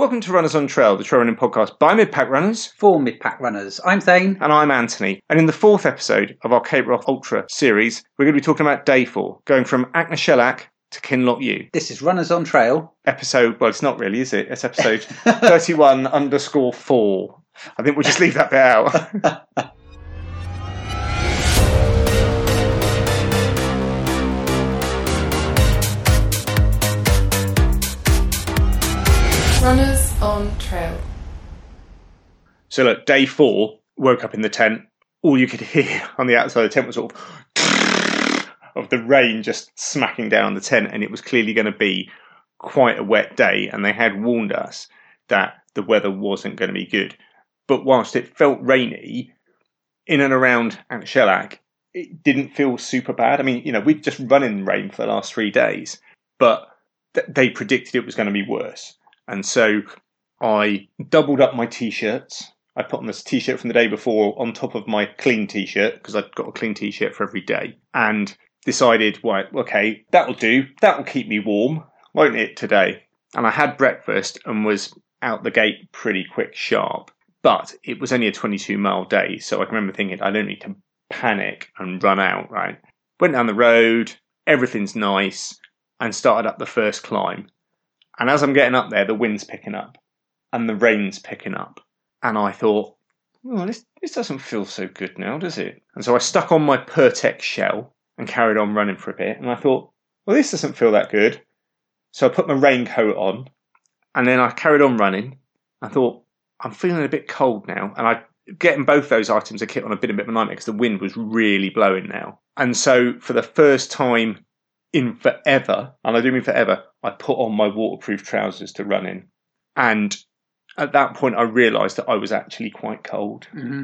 Welcome to Runners on Trail, the trail running podcast by mid-pack runners. For mid-pack runners, I'm Thane. And I'm Anthony. And in the fourth episode of our Cape Wrath Ultra series, we're going to be talking about day four, going from Achnashellach to Kinlochewe. This is Runners on Trail. Episode, well, it's not really, is it? It's episode 31 underscore four. I think we'll just leave that bit out. Runners on Trail. So look, day four, woke up in the tent. All you could hear on the outside of the tent was sort of of the rain just smacking down on the tent, and it was clearly going to be quite a wet day. And they had warned us that the weather wasn't going to be good. But whilst it felt rainy, in and around Shellac, it didn't feel super bad. I mean, you know, we'd just run in rain for the last three days, but th- they predicted it was going to be worse. And so I doubled up my t-shirts. I put on this t-shirt from the day before on top of my clean t-shirt because I'd got a clean t-shirt for every day and decided, right, okay, that'll do. That'll keep me warm, won't it today? And I had breakfast and was out the gate pretty quick sharp. But it was only a 22 mile day, so I can remember thinking I don't need to panic and run out, right? Went down the road, everything's nice, and started up the first climb. And as I'm getting up there, the wind's picking up and the rain's picking up. And I thought, well, this, this doesn't feel so good now, does it? And so I stuck on my Pertex shell and carried on running for a bit. And I thought, well, this doesn't feel that good. So I put my raincoat on and then I carried on running. I thought, I'm feeling a bit cold now. And I getting both those items of kit on a bit, a bit of a nightmare because the wind was really blowing now. And so for the first time in forever, and I do mean forever, I put on my waterproof trousers to run in. And at that point, I realised that I was actually quite cold mm-hmm.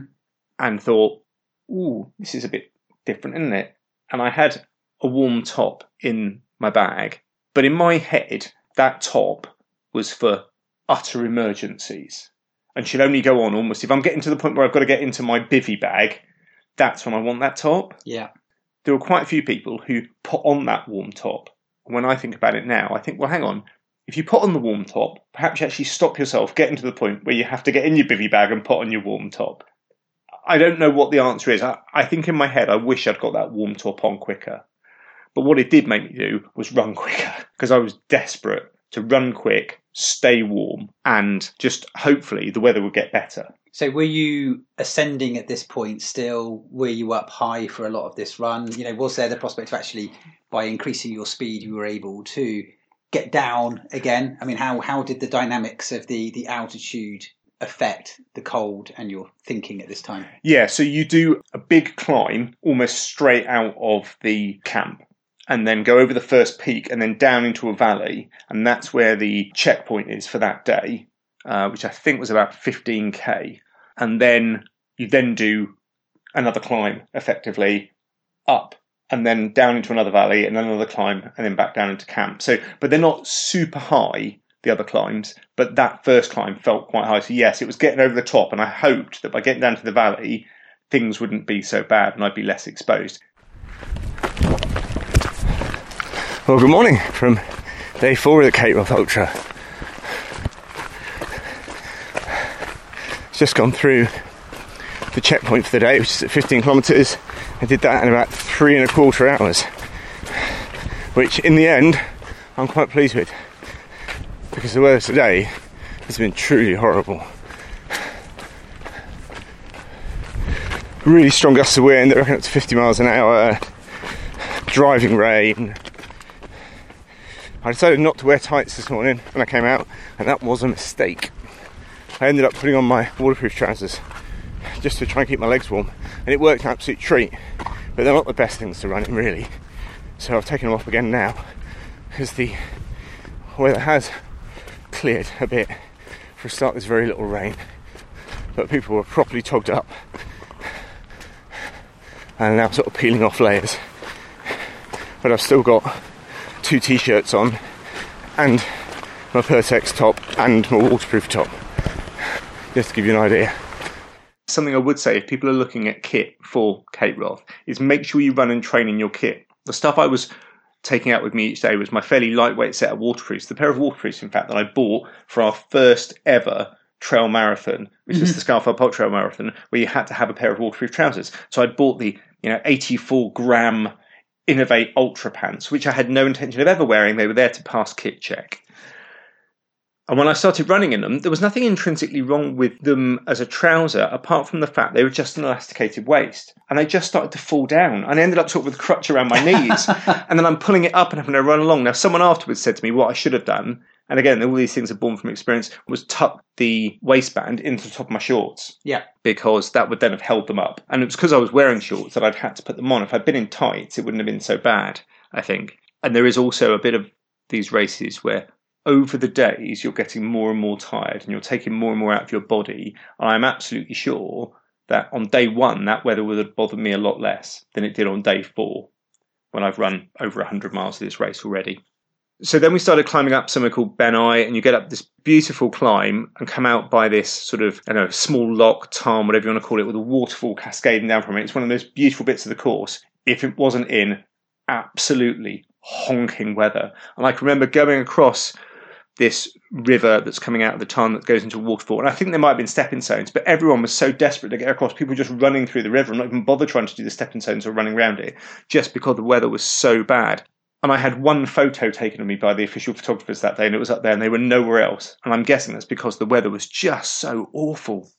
and thought, ooh, this is a bit different, isn't it? And I had a warm top in my bag, but in my head, that top was for utter emergencies and should only go on almost if I'm getting to the point where I've got to get into my bivy bag. That's when I want that top. Yeah there were quite a few people who put on that warm top. When I think about it now, I think, well, hang on. If you put on the warm top, perhaps you actually stop yourself getting to the point where you have to get in your bivy bag and put on your warm top. I don't know what the answer is. I, I think in my head, I wish I'd got that warm top on quicker. But what it did make me do was run quicker because I was desperate to run quick, stay warm, and just hopefully the weather would get better. So were you ascending at this point still? Were you up high for a lot of this run? You know, was there the prospect of actually by increasing your speed you were able to get down again? I mean, how how did the dynamics of the the altitude affect the cold and your thinking at this time? Yeah, so you do a big climb almost straight out of the camp and then go over the first peak and then down into a valley and that's where the checkpoint is for that day. Uh, which I think was about 15k and then you then do another climb effectively up and then down into another valley and then another climb and then back down into camp. So, but they're not super high, the other climbs, but that first climb felt quite high. So, yes, it was getting over the top, and I hoped that by getting down to the valley, things wouldn't be so bad and I'd be less exposed. Well, good morning from day four of the Cape Wrath Ultra. Just gone through the checkpoint for the day, which is at 15 kilometres. I did that in about three and a quarter hours, which in the end I'm quite pleased with because the weather today has been truly horrible. Really strong gusts of wind, reckon up to 50 miles an hour, driving rain. I decided not to wear tights this morning when I came out, and that was a mistake. I ended up putting on my waterproof trousers just to try and keep my legs warm, and it worked an absolute treat. But they're not the best things to run in, really. So I've taken them off again now because the weather has cleared a bit. For a start, there's very little rain, but people were properly togged up and now sort of peeling off layers. But I've still got two t-shirts on and my Pertex top and my waterproof top just to give you an idea. Something I would say if people are looking at kit for Cape Wrath is make sure you run and train in your kit. The stuff I was taking out with me each day was my fairly lightweight set of waterproofs. The pair of waterproofs, in fact, that I bought for our first ever trail marathon, which was mm-hmm. the Scafell Pulse Trail Marathon, where you had to have a pair of waterproof trousers. So I bought the you know 84 gram inov-8 Ultra pants, which I had no intention of ever wearing. They were there to pass kit check. And when I started running in them, there was nothing intrinsically wrong with them as a trouser, apart from the fact they were just an elasticated waist. And they just started to fall down. And I ended up sort of with a crutch around my knees. and then I'm pulling it up and having to run along. Now, someone afterwards said to me what I should have done, and again, all these things are born from experience, was tuck the waistband into the top of my shorts. Yeah. Because that would then have held them up. And it was because I was wearing shorts that I'd had to put them on. If I'd been in tights, it wouldn't have been so bad, I think. And there is also a bit of these races where over the days you're getting more and more tired and you're taking more and more out of your body. I'm absolutely sure that on day one, that weather would have bothered me a lot less than it did on day four when I've run over 100 miles of this race already. So then we started climbing up somewhere called Benai, and you get up this beautiful climb and come out by this sort of, I don't know, small lock, tarn, whatever you want to call it, with a waterfall cascading down from it. It's one of the most beautiful bits of the course. If it wasn't in absolutely honking weather. And I can remember going across this river that's coming out of the tarn that goes into a waterfall. And I think there might have been stepping stones, but everyone was so desperate to get across. People just running through the river and not even bother trying to do the stepping stones or running around it, just because the weather was so bad. And I had one photo taken of me by the official photographers that day, and it was up there, and they were nowhere else. And I'm guessing that's because the weather was just so awful.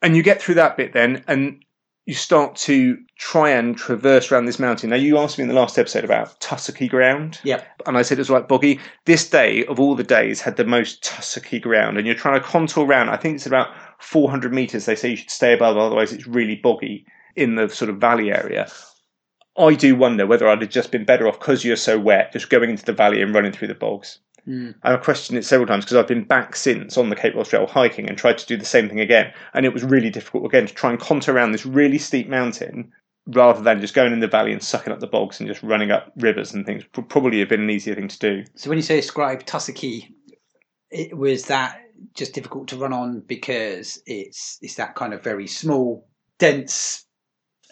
And you get through that bit then, and you start to try and traverse around this mountain. Now, you asked me in the last episode about tussocky ground. Yep. And I said it was like boggy. This day, of all the days, had the most tussocky ground. And you're trying to contour around. I think it's about 400 metres. They say you should stay above, otherwise, it's really boggy in the sort of valley area. I do wonder whether I'd have just been better off because you're so wet, just going into the valley and running through the bogs. Mm. I've questioned it several times because I've been back since on the Cape Wrath Trail hiking and tried to do the same thing again. And it was really difficult again to try and contour around this really steep mountain rather than just going in the valley and sucking up the bogs and just running up rivers and things. Probably have been an easier thing to do. So when you say describe tussocky, it was that just difficult to run on because it's it's that kind of very small, dense,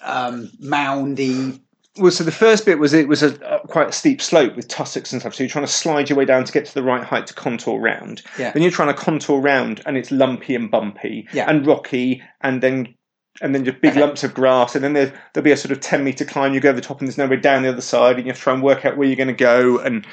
um, moundy. Well, so the first bit was it was a, a quite a steep slope with tussocks and stuff. So you're trying to slide your way down to get to the right height to contour round. Yeah. Then you're trying to contour round, and it's lumpy and bumpy Yeah. and rocky, and then and then just big lumps of grass, and then there, there'll be a sort of ten meter climb. You go over the top, and there's no way down the other side, and you have to try and work out where you're going to go. And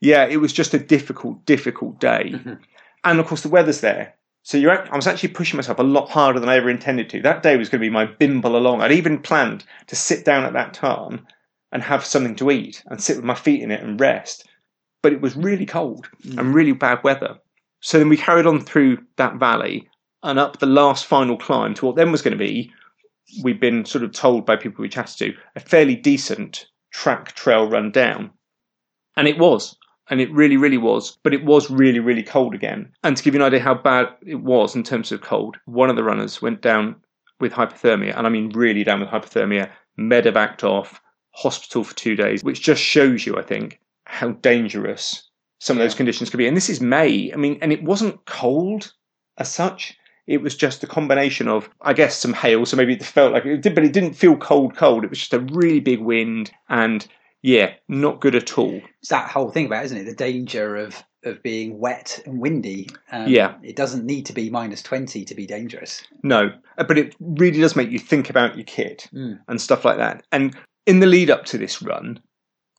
yeah, it was just a difficult, difficult day. Mhm. And of course, the weather's there. So you're, I was actually pushing myself a lot harder than I ever intended to. That day was going to be my bimble along. I'd even planned to sit down at that tarn and have something to eat and sit with my feet in it and rest. But it was really cold mm. and really bad weather. So then we carried on through that valley and up the last final climb to what then was going to be, we'd been sort of told by people we chatted to, a fairly decent track trail run down. And it was. And it really, really was. But it was really, really cold again. And to give you an idea how bad it was in terms of cold, one of the runners went down with hypothermia. And I mean really down with hypothermia, medevaced off, hospital for two days, which just shows you, I think, how dangerous some of those conditions could be. And this is May. I mean, and it wasn't cold as such. It was just a combination of, I guess, some hail. So maybe it felt like it did, but it didn't feel cold, cold. It was just a really big wind and yeah, not good at all. It's that whole thing about, isn't it? The danger of of being wet and windy. Um, Yeah. It doesn't need to be minus twenty to be dangerous. No, Uh, but it really does make you think about your kit Mm. and stuff like that. And in the lead up to this run,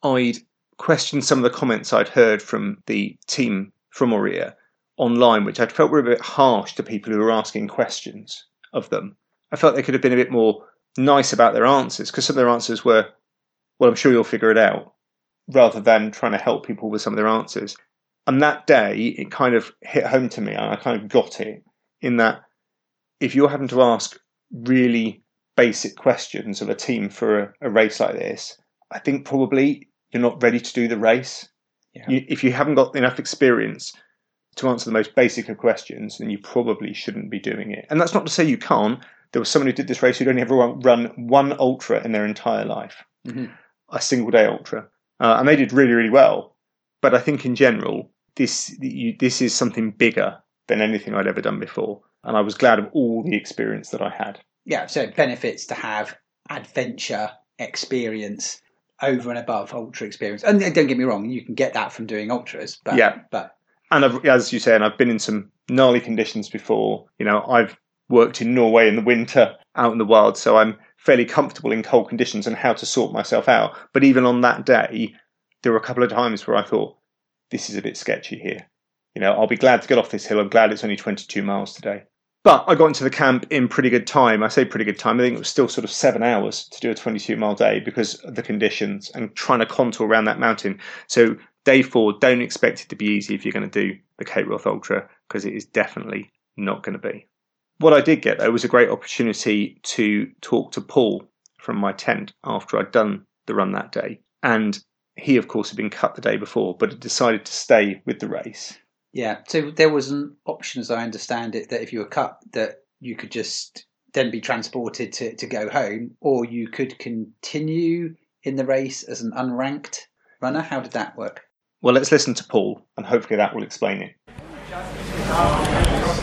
I'd questioned some of the comments I'd heard from the team from Ourea online, which I felt were a bit harsh to people who were asking questions of them. I felt they could have been a bit more nice about their answers because some of their answers were, well, I'm sure you'll figure it out, rather than trying to help people with some of their answers. And that day, it kind of hit home to me, and I kind of got it in that if you're having to ask really basic questions of a team for a, a race like this, I think probably you're not ready to do the race. Yeah. You, if you haven't got enough experience to answer the most basic of questions, then you probably shouldn't be doing it. And that's not to say you can't. There was someone who did this race who'd only ever run- one ultra in their entire life, Mhm. A single day ultra, uh, and they did really, really well. But I think in general, this you, this is something bigger than anything I'd ever done before, and I was glad of all the experience that I had. Yeah. So it benefits to have adventure experience over and above ultra experience. And don't get me wrong, you can get that from doing ultras, but Yeah. but and I've, as you say, and I've been in some gnarly conditions before. You know, I've worked in Norway in the winter, out in the wild, so I'm fairly comfortable in cold conditions and how to sort myself out. But even on that day, there were a couple of times where I thought, this is a bit sketchy here. You know, I'll be glad to get off this hill. I'm glad it's only 22 miles today. But I got into the camp in pretty good time. I say pretty good time. I think it was still sort of seven hours to do a 22 mile day because of the conditions and trying to contour around that mountain. So day four, don't expect it to be easy if you're going to do the Cape Wrath Ultra because it is definitely not going to be. What I did get though was a great opportunity to talk to Paul from my tent after I'd done the run that day. And he, of course, had been cut the day before, but had decided to stay with the race. yeah. So there was an option, as I understand it, that if you were cut, that you could just then be transported to, to go home, or you could continue in the race as an unranked runner. How did that work? Well, let's listen to Paul, and hopefully that will explain it.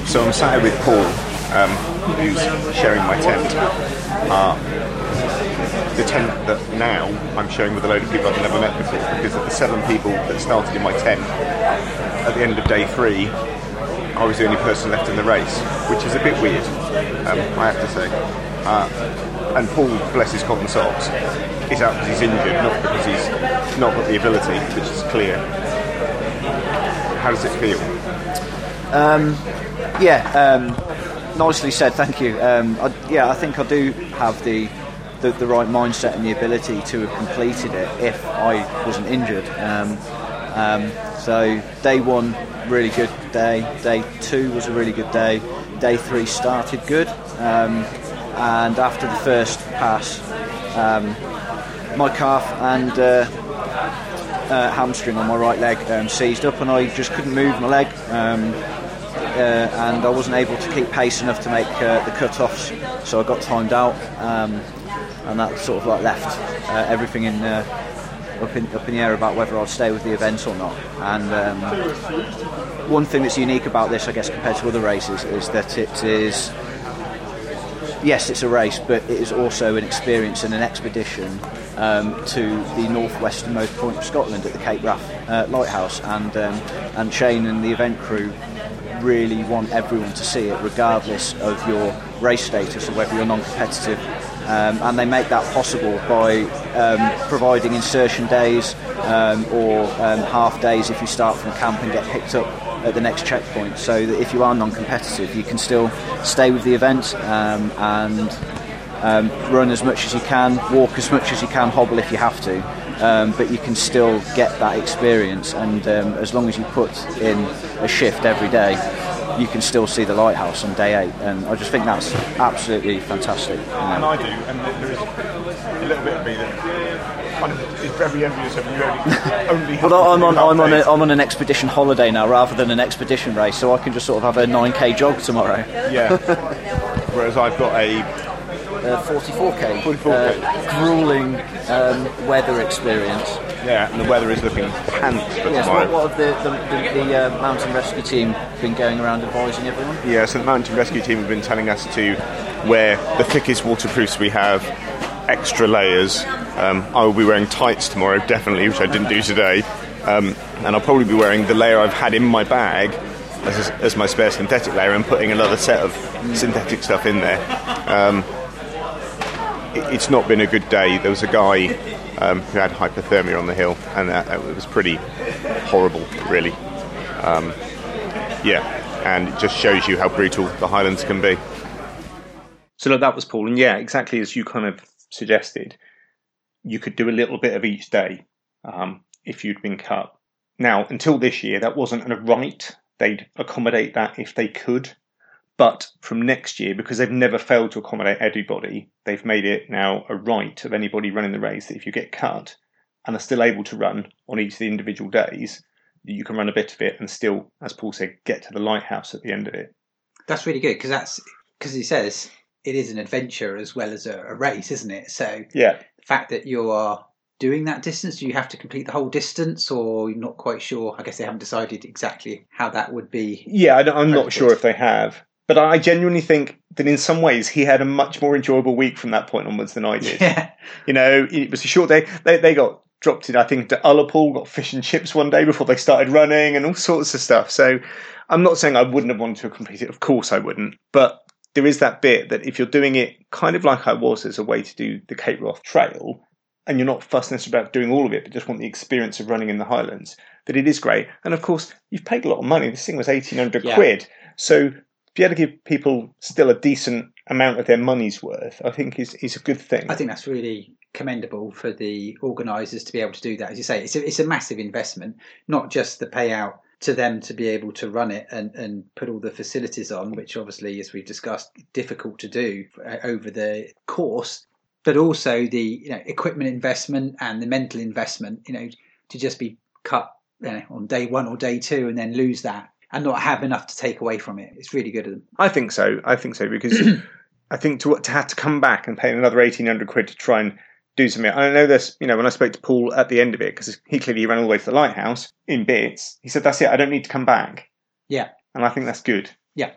So I'm sat here with Paul, um, who's sharing my tent. The tent that now I'm sharing with a load of people I've never met before because of the seven people that started in my tent. At the end of day three, I was the only person left in the race, which is a bit weird, um, I have to say. Uh, and Paul, bless his cotton socks, is out because he's injured, not because he's not got the ability, which is clear. How does it feel? Yeah, um, nicely said. Thank you. Um, I, yeah, I think I do have the, the the right mindset and the ability to have completed it if I wasn't injured. Um, um, so day one, really good day. Day two was a really good day. Day three started good, um, and after the first pass, um, my calf and uh, uh, hamstring on my right leg um, seized up, and I just couldn't move my leg. Uh, and I wasn't able to keep pace enough to make uh, the cut-offs, so I got timed out, um, and that sort of like left uh, everything in up in up in the air about whether I'd stay with the event or not. And um, one thing that's unique about this, I guess, compared to other races, is that it is yes, it's a race, but it is also an experience and an expedition um, to the northwesternmost point of Scotland at the Cape Wrath uh, Lighthouse, and um, and Shane and the event crew really want everyone to see it, regardless of your race status or whether you're non-competitive. Um, and they make that possible by um, providing insertion days um, or um, half days if you start from camp and get picked up at the next checkpoint. So that if you are non-competitive, you can still stay with the event um, and um, run as much as you can, walk as much as you can, hobble if you have to. Um, but you can still get that experience, and um, as long as you put in a shift every day, you can still see the lighthouse on day eight. And I just think that's absolutely fantastic. you know. And I do, and there is a little bit of me that kind of is very envious of you only. only But I'm on, I'm on, a, I'm on an expedition holiday now rather than an expedition race, so I can just sort of have a 9k jog tomorrow. Yeah. Whereas I've got a Uh, 44k. 44K. Uh, grueling um, weather experience. yeah, and the weather is looking pants for Yes, tomorrow. what, what have the, the, the, the uh, mountain rescue team been going around advising everyone? Yeah, so the mountain rescue team have been telling us to wear the thickest waterproofs we have, extra layers. Um, I will be wearing tights tomorrow, definitely, which I didn't do today. Um, and I'll probably be wearing the layer I've had in my bag as, as my spare synthetic layer and putting another set of synthetic stuff in there. Um, it's not been a good day. There was a guy um, who had hypothermia on the hill, and that, that was pretty horrible, really. Um, yeah, and it just shows you how brutal the Highlands can be. So look, that was Paul, and yeah, exactly as you kind of suggested, you could do a little bit of each day um, if you'd been cut. Now, until this year, that wasn't a right; they'd accommodate that if they could. But from next year, because they've never failed to accommodate everybody, they've made it now a right of anybody running the race that if you get cut and are still able to run on each of the individual days, you can run a bit of it and still, as Paul said, get to the lighthouse at the end of it. That's really good because that's because he says it is an adventure as well as a, a race, isn't it? So Yeah, the fact that you are doing that distance, do you have to complete the whole distance, or you're not quite sure? I guess they haven't decided exactly how that would be. Yeah, I I'm not sure if they have. But I genuinely think that in some ways he had a much more enjoyable week from that point onwards than I did. Yeah. You know, it was a short day. They, they got dropped in, I think, to Ullapool, got fish and chips one day before they started running and all sorts of stuff. So I'm not saying I wouldn't have wanted to complete it. Of course I wouldn't. But there is that bit that if you're doing it kind of like I was as a way to do the Cape Wrath Trail, and you're not fussing about doing all of it, but just want the experience of running in the Highlands, that it is great. And of course, you've paid a lot of money. This thing was 1800 Yeah. quid. So be able to give people still a decent amount of their money's worth, I think is, is a good thing. I think that's really commendable for the organisers to be able to do that. As you say, it's a, it's a massive investment, not just the payout to them to be able to run it and, and put all the facilities on, which obviously, as we've discussed, difficult to do uh, over the course, but also the you know equipment investment and the mental investment. You know, to just be cut you know, on day one or day two and then lose that and not have enough to take away from it. It's really good of them. I think so. I think so because I think to to have to come back and pay another eighteen hundred quid to try and do something. I know this. You know, when I spoke to Paul at the end of it, because he clearly ran all the way to the lighthouse in bits. He said, "That's it. I don't need to come back." Yeah. and I think that's good. Yeah.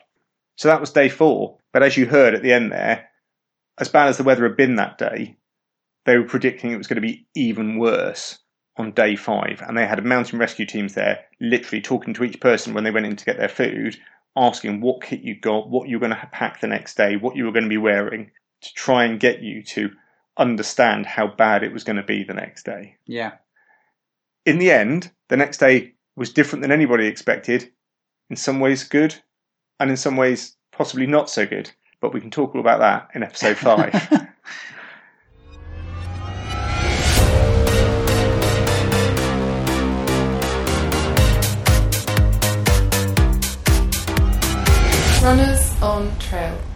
So that was day four. But as you heard at the end there, as bad as the weather had been that day, they were predicting it was going to be even worse on day five. And they had mountain rescue teams there, literally talking to each person when they went in to get their food, asking what kit you got, what you were going to pack the next day, what you were going to be wearing, to try and get you to understand how bad it was going to be the next day. Yeah. In the end, the next day was different than anybody expected. In some ways, good, and in some ways, possibly not so good. But we can talk all about that in episode five. Runners on trail.